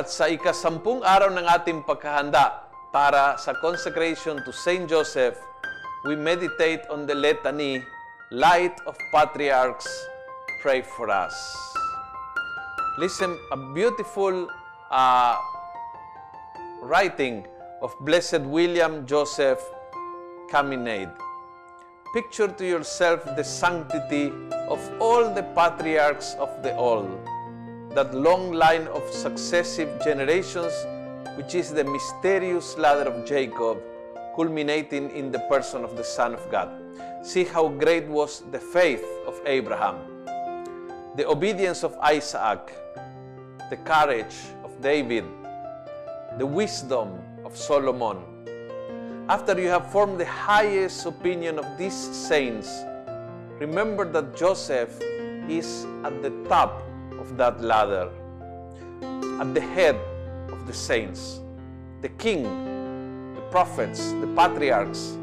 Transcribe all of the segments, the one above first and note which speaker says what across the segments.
Speaker 1: At sa ikasampung araw ng ating pagkahanda para sa consecration to Saint Joseph, we meditate on the litany, Light of Patriarchs, pray for us. Listen, a beautiful uh, writing of Blessed William Joseph Caminade. Picture to yourself the sanctity of all the patriarchs of the all, that long line of successive generations, which is the mysterious ladder of Jacob, culminating in the person of the Son of God. See how great was the faith of Abraham, the obedience of Isaac, the courage of David, the wisdom of Solomon. After you have formed the highest opinion of these saints, remember that Joseph is at the top of that ladder, at the head of the saints, the king, the prophets, the patriarchs.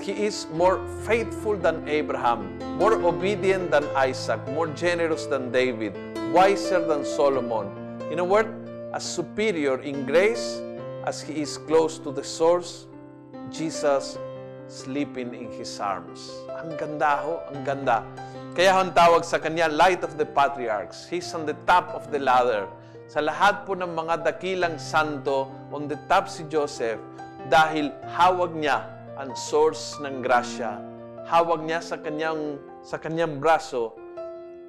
Speaker 1: He is more faithful than Abraham, more obedient than Isaac, more generous than David, wiser than Solomon. In a word, as superior in grace as he is close to the source, Jesus sleeping in His arms. Ang ganda ho, ang ganda. Kaya ang tawag sa kanya, Light of the Patriarchs. He's on the top of the ladder. Sa lahat po ng mga dakilang santo, on the top si Joseph dahil hawag niya ang source ng grasya. Hawag niya sa kanyang, sa kanyang braso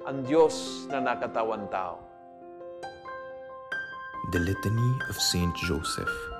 Speaker 1: ang Diyos na nakatawan tao.
Speaker 2: The Litany of Saint Joseph.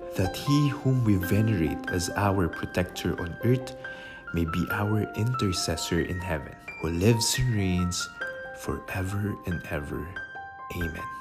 Speaker 2: that he whom we venerate as our protector on earth may be our intercessor in heaven, who lives and reigns forever and ever. Amen.